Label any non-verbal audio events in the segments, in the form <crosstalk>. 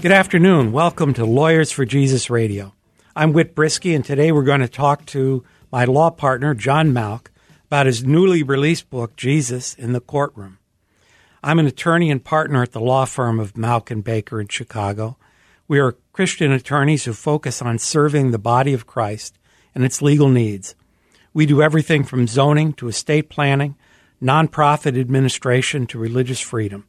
Good afternoon. Welcome to Lawyers for Jesus Radio. I'm Whit Brisky, and today we're going to talk to my law partner, John Mauck, about his newly released book, Jesus in the Courtroom. I'm an attorney and partner at the law firm of Mauck and Baker in Chicago. We are Christian attorneys who focus on serving the body of Christ and its legal needs. We do everything from zoning to estate planning, nonprofit administration to religious freedom.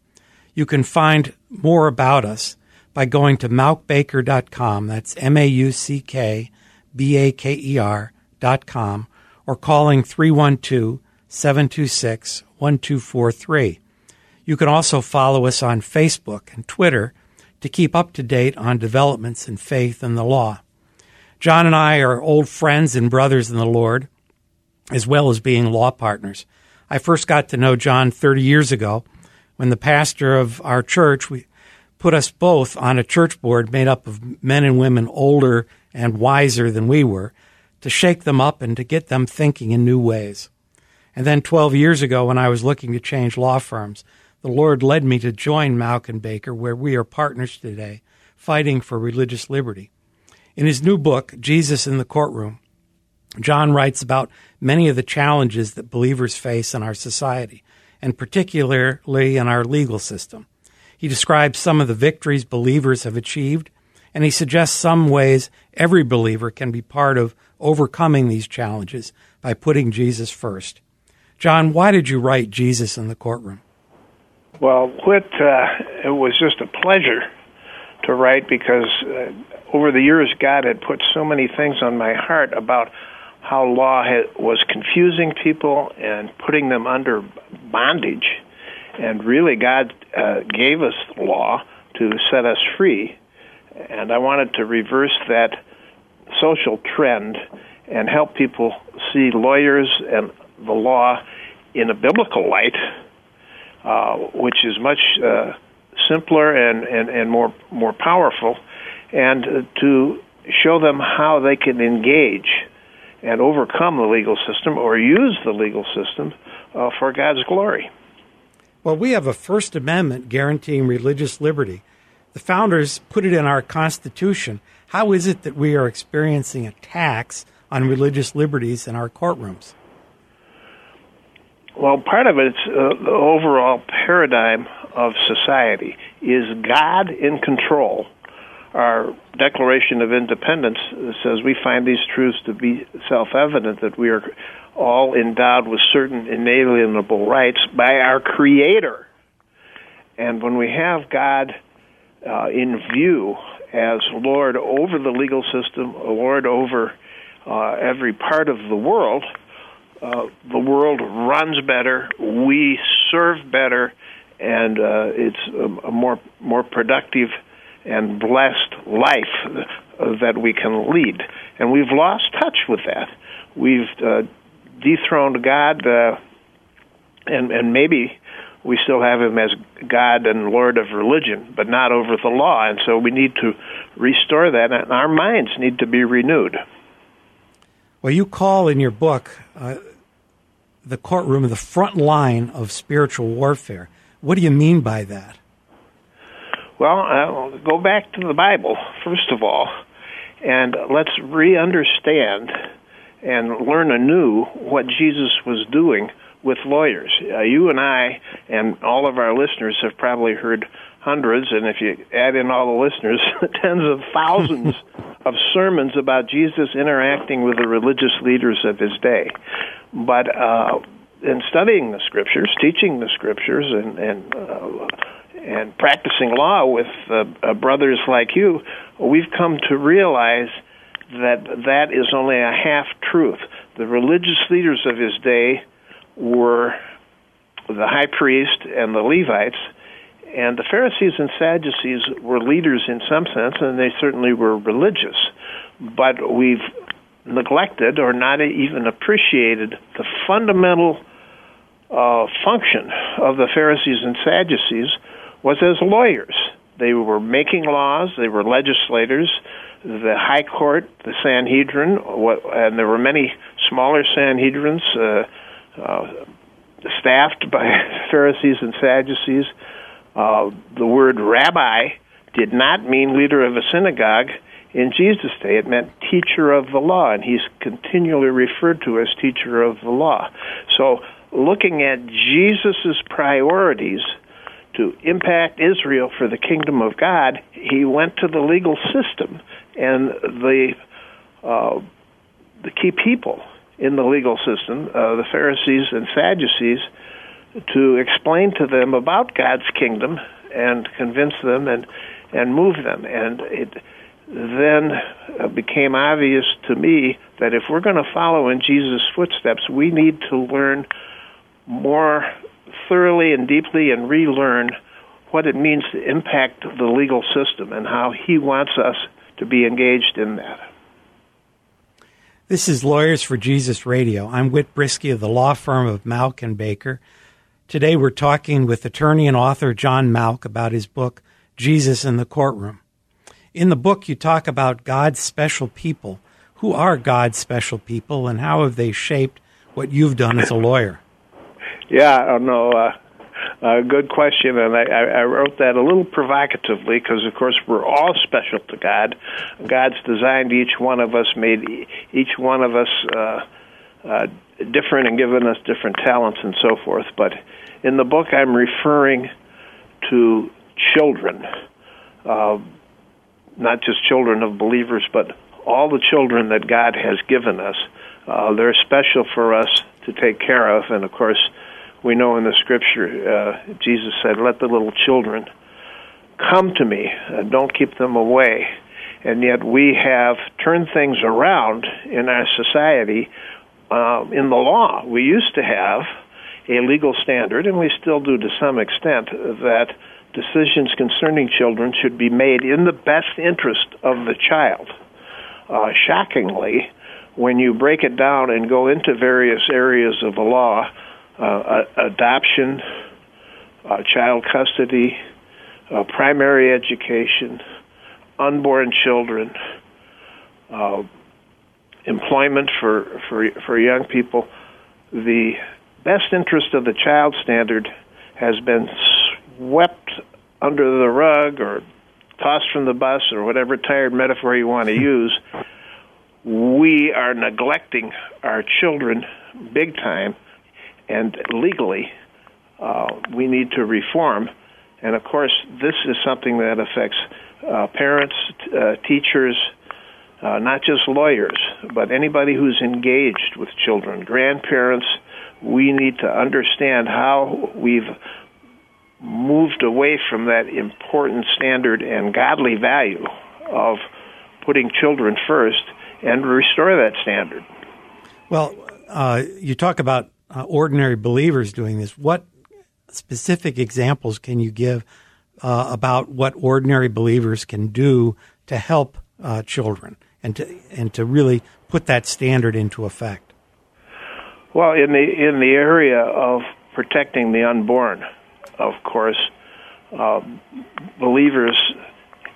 You can find more about us by going to mauckbaker.com. That's M A U C K B A K E R.com or calling 312 726 1243. You can also follow us on Facebook and Twitter to keep up to date on developments in faith and the law. John and I are old friends and brothers in the Lord, as well as being law partners. I first got to know John 30 years ago when the pastor of our church, we, put us both on a church board made up of men and women older and wiser than we were to shake them up and to get them thinking in new ways. And then 12 years ago, when I was looking to change law firms, the Lord led me to join and Baker, where we are partners today, fighting for religious liberty. In his new book, Jesus in the Courtroom, John writes about many of the challenges that believers face in our society, and particularly in our legal system. He describes some of the victories believers have achieved, and he suggests some ways every believer can be part of overcoming these challenges by putting Jesus first. John, why did you write Jesus in the courtroom? Well, Whit, uh, it was just a pleasure to write because uh, over the years, God had put so many things on my heart about how law had, was confusing people and putting them under bondage and really God uh, gave us law to set us free. And I wanted to reverse that social trend and help people see lawyers and the law in a biblical light, uh, which is much uh, simpler and, and, and more more powerful, and uh, to show them how they can engage and overcome the legal system or use the legal system uh, for God's glory. Well, we have a First Amendment guaranteeing religious liberty. The founders put it in our Constitution. How is it that we are experiencing attacks on religious liberties in our courtrooms? Well, part of it's uh, the overall paradigm of society. Is God in control? Our Declaration of Independence says we find these truths to be self evident that we are all endowed with certain inalienable rights by our Creator. And when we have God uh, in view as Lord over the legal system, Lord over uh, every part of the world, uh, the world runs better, we serve better, and uh, it's a, a, more more productive and blessed life that we can lead. And we've lost touch with that. We've uh, dethroned God, uh, and and maybe we still have him as God and Lord of religion, but not over the law. And so we need to restore that, and our minds need to be renewed. Well, you call in your book uh, the courtroom the front line of spiritual warfare. What do you mean by that? Well, uh, go back to the Bible, first of all, and let's re understand and learn anew what Jesus was doing with lawyers. Uh, you and I and all of our listeners have probably heard hundreds, and if you add in all the listeners, <laughs> tens of thousands <laughs> of sermons about Jesus interacting with the religious leaders of his day. But uh, in studying the scriptures, teaching the scriptures, and and uh, and practicing law with uh, uh, brothers like you, we've come to realize that that is only a half truth. The religious leaders of his day were the high priest and the Levites, And the Pharisees and Sadducees were leaders in some sense, and they certainly were religious. But we've neglected or not even appreciated the fundamental uh, function of the Pharisees and Sadducees was as lawyers. They were making laws, they were legislators. The High Court, the Sanhedrin, and there were many smaller Sanhedrins uh, uh, staffed by <laughs> Pharisees and Sadducees. Uh, the word rabbi did not mean leader of a synagogue in Jesus' day. It meant teacher of the law, and he's continually referred to as teacher of the law. So, looking at Jesus' priorities to impact Israel for the kingdom of God, he went to the legal system and the uh, the key people in the legal system, uh, the Pharisees and Sadducees, to explain to them about God's kingdom and convince them and and move them. And it then became obvious to me that if we're going to follow in Jesus' footsteps, we need to learn more thoroughly and deeply and relearn what it means to impact the legal system and how he wants us to be engaged in that. This is Lawyers for Jesus Radio. I'm Whit Brisky of the law firm of Mauck and Baker. Today we're talking with attorney and author John Mauck about his book, Jesus in the Courtroom. In the book, you talk about God's special people. Who are God's special people, and how have they shaped what you've done as a lawyer? Yeah, i don't uh, uh, good question, and I, I wrote that a little provocatively because, of course, we're all special to God. God's designed each one of us, made each one of us uh, uh, different, and given us different talents and so forth. But in the book, I'm referring to children, uh, not just children of believers, but all the children that God has given us. Uh, they're special for us to take care of, and of course we know in the scripture, uh, Jesus said, Let the little children come to me, uh, don't keep them away. And yet we have turned things around in our society. Uh, in the law, we used to have a legal standard, and we still do to some extent, that decisions concerning children should be made in the best interest of the child. Uh, shockingly, when you break it down and go into various areas of the law, uh, adoption, uh, child custody, uh, primary education, unborn children, uh, employment for, for, for young people. The best interest of the child standard has been swept under the rug or tossed from the bus or whatever tired metaphor you want to use. We are neglecting our children big time and legally uh, we need to reform. And of course, this is something that affects uh, parents, uh, teachers, uh, not just lawyers, but anybody who's engaged with children, grandparents. We need to understand how we've moved away from that important standard and godly value of putting children first and restore that standard. Well, uh, you talk about uh, ordinary believers doing this, what specific examples can you give uh, about what ordinary believers can do to help uh, children and to and to really put that standard into effect? Well, in the in the area of protecting the unborn, of course, uh, believers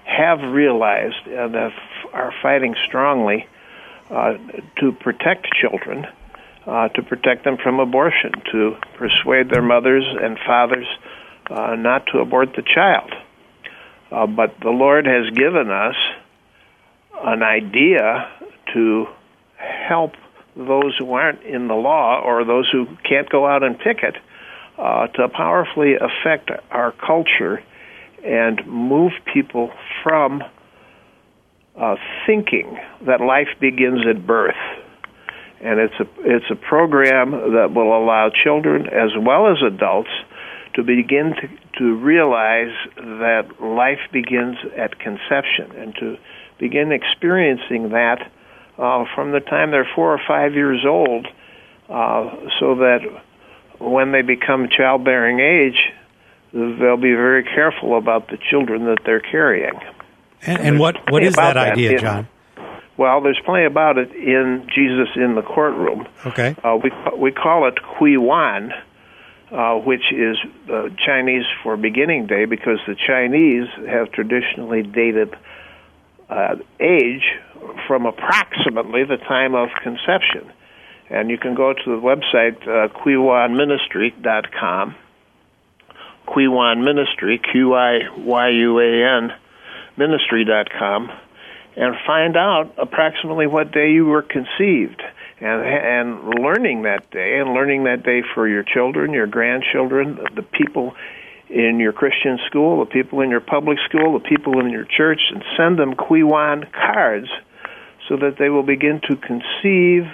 have realized and have, are fighting strongly uh, to protect children uh, to protect them from abortion, to persuade their mothers and fathers uh, not to abort the child. Uh, but the Lord has given us an idea to help those who aren't in the law or those who can't go out and picket uh, to powerfully affect our culture and move people from uh, thinking that life begins at birth and it's a it's a program that will allow children as well as adults to begin to, to realize that life begins at conception and to begin experiencing that uh, from the time they're four or five years old, uh, so that when they become childbearing age, they'll be very careful about the children that they're carrying. And, and what what is that idea, John? Well, there's plenty about it in Jesus in the courtroom. Okay. Uh, we we call it Qi Yuan, uh, which is uh, Chinese for beginning day, because the Chinese have traditionally dated uh, age from approximately the time of conception. And you can go to the website uh, QiYuanMinistry.com, Wan Ministry, Q I Y U A N, Ministry.com and find out approximately what day you were conceived and and learning that day and learning that day for your children, your grandchildren, the people in your Christian school, the people in your public school, the people in your church, and send them Wan cards so that they will begin to conceive.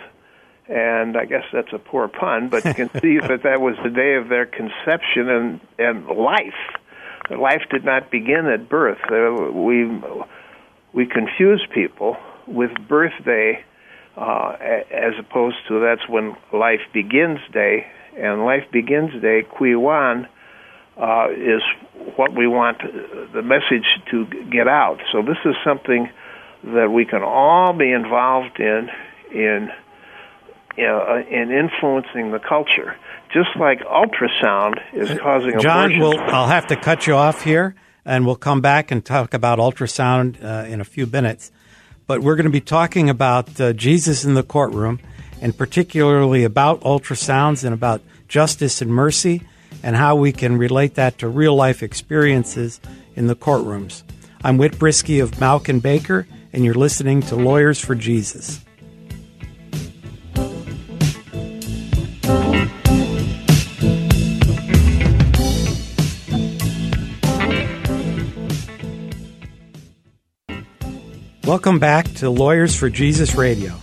And I guess that's a poor pun, but <laughs> conceive that that was the day of their conception and and life. Life did not begin at birth. Uh, we we confuse people with birthday uh, as opposed to that's when life begins day. And life begins day, Qi Yuan, uh, is what we want the message to get out. So this is something that we can all be involved in in uh, in influencing the culture. Just like ultrasound is causing a John, abortion. Well, I'll have to cut you off here and we'll come back and talk about ultrasound uh, in a few minutes. But we're going to be talking about uh, Jesus in the courtroom, and particularly about ultrasounds and about justice and mercy, and how we can relate that to real life experiences in the courtrooms. I'm Whit Brisky of Mauck and Baker, and you're listening to Lawyers for Jesus. Welcome back to Lawyers for Jesus Radio.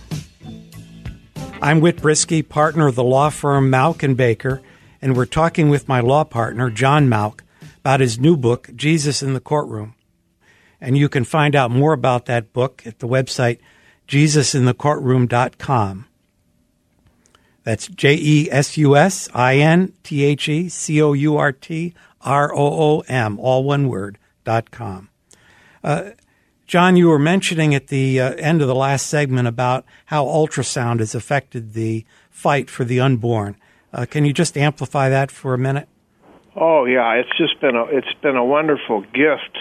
I'm Whit Brisky, partner of the law firm Mauck and Baker, and we're talking with my law partner, John Mauck, about his new book, Jesus in the Courtroom. And you can find out more about that book at the website jesusinthecourtroom.com. That's J E S U S I N T H E C O U R T R O O M, all one word, dot com. Uh, John, you were mentioning at the uh, end of the last segment about how ultrasound has affected the fight for the unborn. Uh, can you just amplify that for a minute? Oh yeah, it's just been a it's been a wonderful gift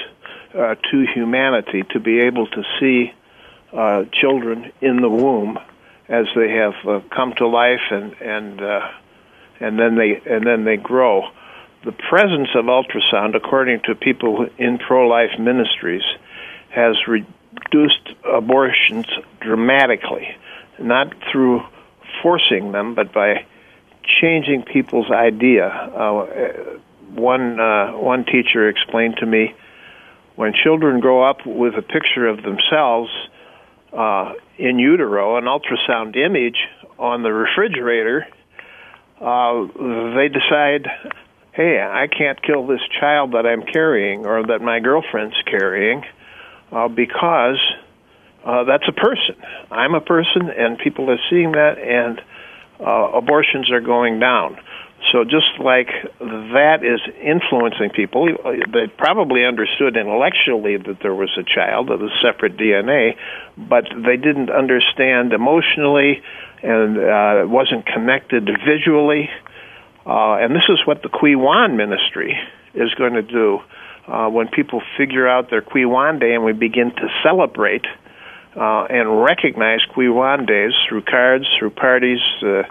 uh, to humanity to be able to see uh, children in the womb as they have uh, come to life and and uh, and then they and then they grow. The presence of ultrasound, according to people in pro-life ministries, has reduced abortions dramatically, not through forcing them, but by changing people's idea. Uh, one uh, one teacher explained to me when children grow up with a picture of themselves uh, in utero, an ultrasound image on the refrigerator, uh, they decide, hey, I can't kill this child that I'm carrying or that my girlfriend's carrying uh, because uh, that's a person. I'm a person, and people are seeing that, and uh, abortions are going down. So just like that is influencing people, they probably understood intellectually that there was a child of a separate DNA, but they didn't understand emotionally and uh, wasn't connected visually. Uh, and this is what the Qi Yuan ministry is going to do uh, when people figure out their Kui Day and we begin to celebrate uh, and recognize Kui Days through cards, through parties, uh,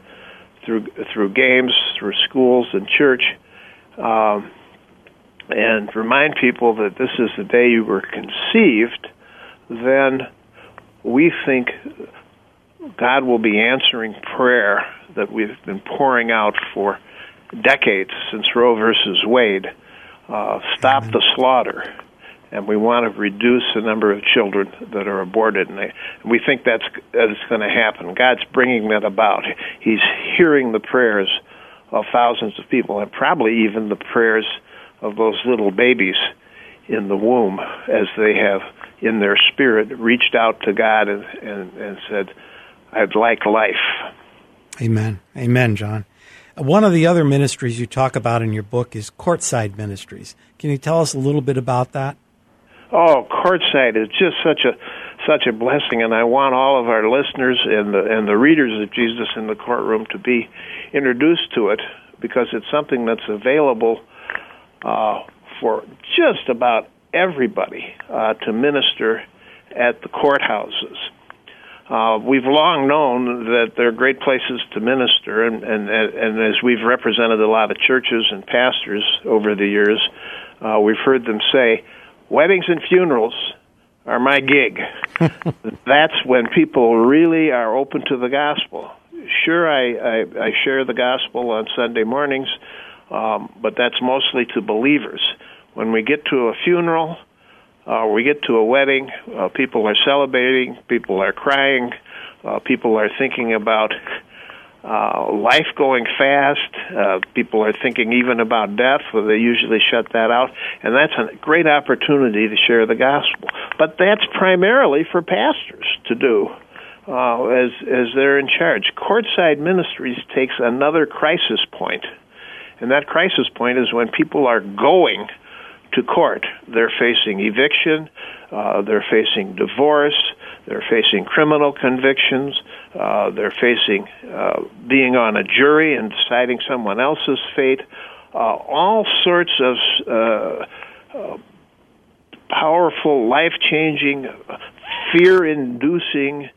through through games, through schools and church, um, and remind people that this is the day you were conceived, then we think God will be answering prayer that we've been pouring out for decades since Roe versus Wade uh, stop the slaughter, and we want to reduce the number of children that are aborted. And, they, and we think that's that's going to happen. God's bringing that about. He's hearing the prayers of thousands of people, and probably even the prayers of those little babies in the womb as they have, in their spirit, reached out to God and, and, and said, I'd like life. Amen. Amen, John. One of the other ministries you talk about in your book is courtside ministries. Can you tell us a little bit about that? Oh, courtside is just such a such a blessing, and I want all of our listeners and the and the readers of Jesus in the courtroom to be introduced to it because it's something that's available uh, for just about everybody uh, to minister at the courthouses. Uh, we've long known that they're great places to minister, and, and, and as we've represented a lot of churches and pastors over the years, uh, we've heard them say, weddings and funerals are my gig. <laughs> That's when people really are open to the gospel. Sure, I, I, I share the gospel on Sunday mornings, um, but that's mostly to believers. When we get to a funeral, uh, we get to a wedding, uh, people are celebrating, people are crying, uh, people are thinking about uh, life going fast. Uh, people are thinking even about death, where they usually shut that out, and that's a great opportunity to share the gospel. But that's primarily for pastors to do. Uh, as as they're in charge, courtside ministries takes another crisis point, and that crisis point is when people are going to court. They're facing eviction, uh, they're facing divorce, they're facing criminal convictions, uh, they're facing uh, being on a jury and deciding someone else's fate. Uh, all sorts of uh, uh, powerful, life changing, fear inducing,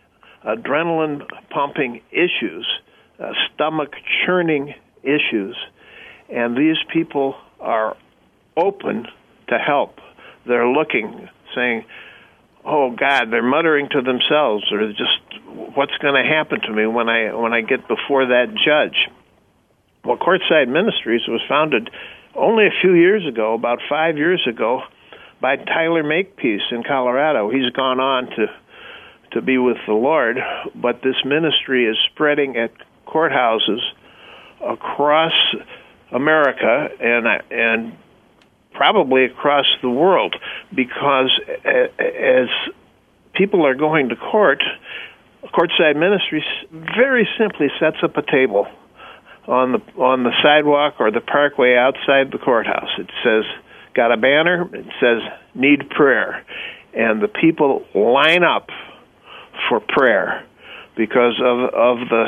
adrenaline pumping issues, stomach churning issues. And these people are open to help. They're looking, saying, "Oh God," they're muttering to themselves, or just, "What's going to happen to me when I when I get before that judge?" Well, Courtside Ministries was founded only a few years ago, about five years ago, by Tyler Makepeace in Colorado. He's gone on to to be with the Lord, but this ministry is spreading at courthouses across America and and probably across the world because as people are going to court, courtside ministries very simply sets up a table on the on the sidewalk or the parkway outside the courthouse. It says got a banner. It says need prayer, and the people line up for prayer because of of the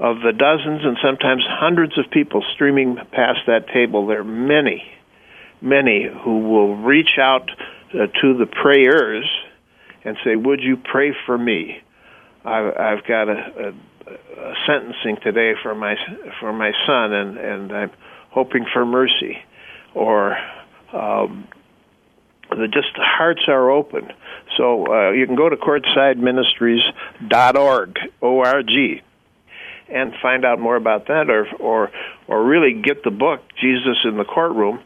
of the dozens and sometimes hundreds of people streaming past that table. There are many many who will reach out uh, to the prayers and say, "Would you pray for me? I've, I've got a, a, a sentencing today for my for my son, and and I'm hoping for mercy." Or um, the just the hearts are open. So uh, you can go to courtsideministries.org, O-R-G, and find out more about that, or or or really get the book Jesus in the Courtroom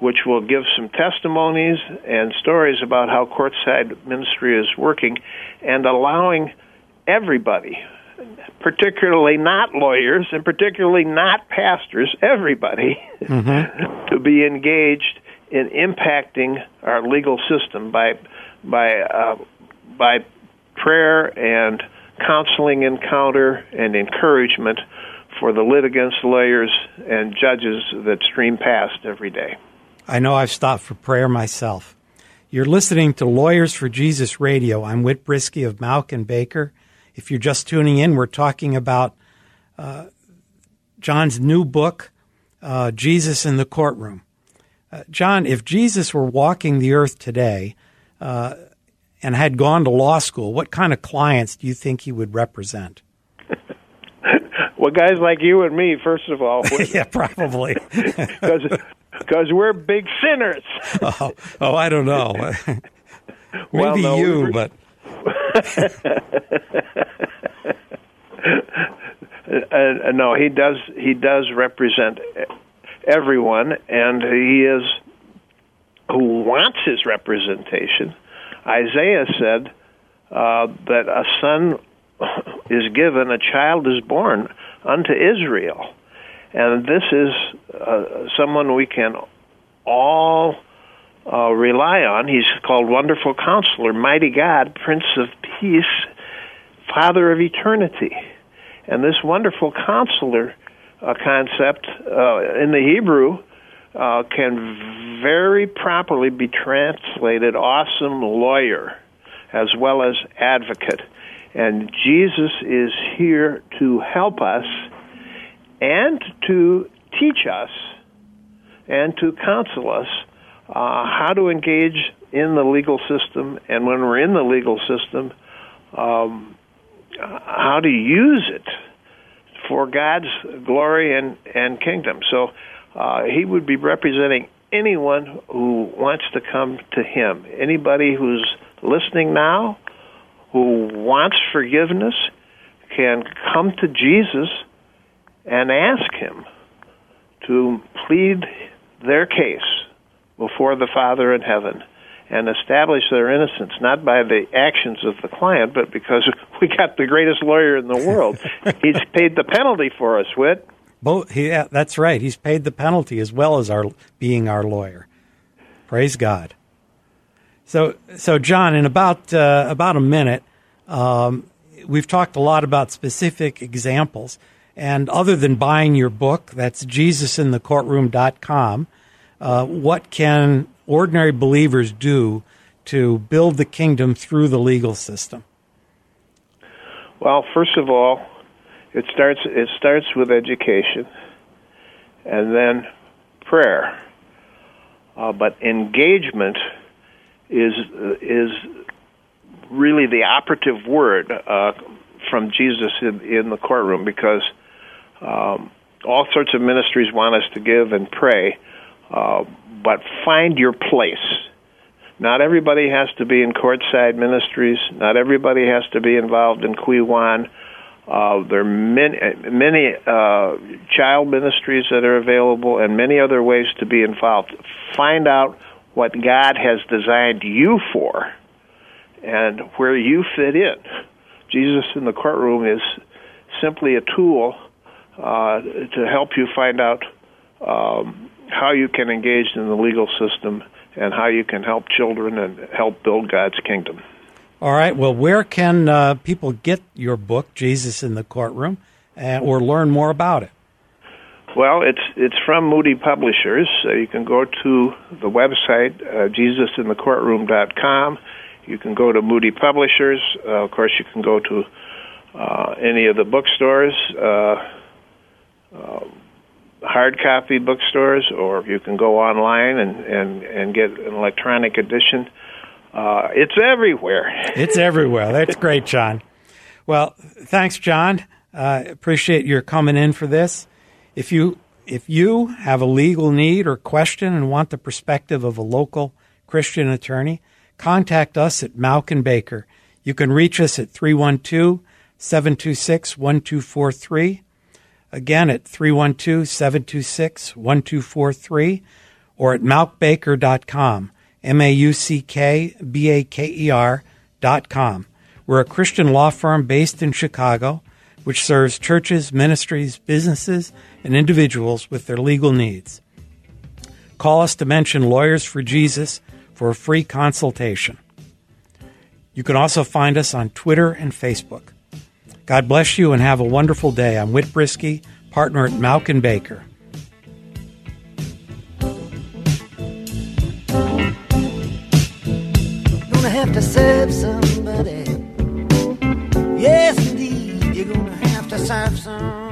which will give some testimonies and stories about how courtside ministry is working and allowing everybody, particularly not lawyers and particularly not pastors, everybody, mm-hmm. <laughs> to be engaged in impacting our legal system by by uh, by prayer and counseling encounter and encouragement for the litigants, lawyers, and judges that stream past every day. I know I've stopped for prayer myself. You're listening to Lawyers for Jesus Radio. I'm Whit Brisky of Mauck and Baker. If you're just tuning in, we're talking about uh, John's new book, uh, Jesus in the Courtroom. Uh, John, if Jesus were walking the earth today uh, and had gone to law school, what kind of clients do you think he would represent? Well, guys like you and me, first of all. <laughs> yeah, probably. <laughs> Because we're big sinners. oh, oh, I don't know. <laughs> Maybe well, no, you, we but. uh, no, he does. He does represent everyone, and he is who wants his representation. Isaiah said uh, that a son is given, a child is born unto Israel. And this is uh, someone we can all uh, rely on. He's called Wonderful Counselor, Mighty God, Prince of Peace, Father of Eternity. And this wonderful counselor uh, concept uh, in the Hebrew uh, can very properly be translated awesome lawyer as well as advocate. And Jesus is here to help us and to teach us and to counsel us uh, how to engage in the legal system, and when we're in the legal system, um, how to use it for God's glory and, and kingdom. So uh, he would be representing anyone who wants to come to him. Anybody who's listening now who wants forgiveness can come to Jesus and ask him to plead their case before the Father in heaven and establish their innocence, not by the actions of the client, but because <laughs> we got the greatest lawyer in the world. <laughs> He's paid the penalty for us, Whit. Both, yeah, that's right. He's paid the penalty as well as our being our lawyer. Praise God. So, so John, in about uh, about a minute, um, we've talked a lot about specific examples. And other than buying your book, that's JesusInTheCourtroom.com, uh, what can ordinary believers do to build the kingdom through the legal system? Well, first of all, it starts it starts with education, and then prayer. Uh, but engagement is is really the operative word uh, from Jesus in, in the courtroom because um, all sorts of ministries want us to give and pray, uh, but find your place. Not everybody has to be in courtside ministries. Not everybody has to be involved in Wan. Uh, there are many, many uh, child ministries that are available, and many other ways to be involved. Find out what God has designed you for, and where you fit in. Jesus in the courtroom is simply a tool uh, to help you find out um, how you can engage in the legal system and how you can help children and help build God's kingdom. All right. Well, where can uh, people get your book, Jesus in the Courtroom, uh, or learn more about it? Well, it's it's from Moody Publishers. Uh, you can go to the website uh, jesusinthecourtroom.com. You can go to Moody Publishers. Uh, of course, you can go to uh, any of the bookstores. Uh, uh, hard copy bookstores, or you can go online and, and, and get an electronic edition. It's everywhere. <laughs> It's everywhere. That's great, John. Well, thanks, John. Appreciate your coming in for this. If you if you have a legal need or question and want the perspective of a local Christian attorney, contact us at Mauck and Baker. You can reach us at 312 726 1243 Again, at 312 726 1243 or at mauckbaker.com, M A U C K B A K E R.com. We're a Christian law firm based in Chicago which serves churches, ministries, businesses, and individuals with their legal needs. Call us to mention Lawyers for Jesus for a free consultation. You can also find us on Twitter and Facebook. God bless you and have a wonderful day. I'm Whit Brisky, partner at Mauck and Baker. Gonna have to serve somebody. Indeed,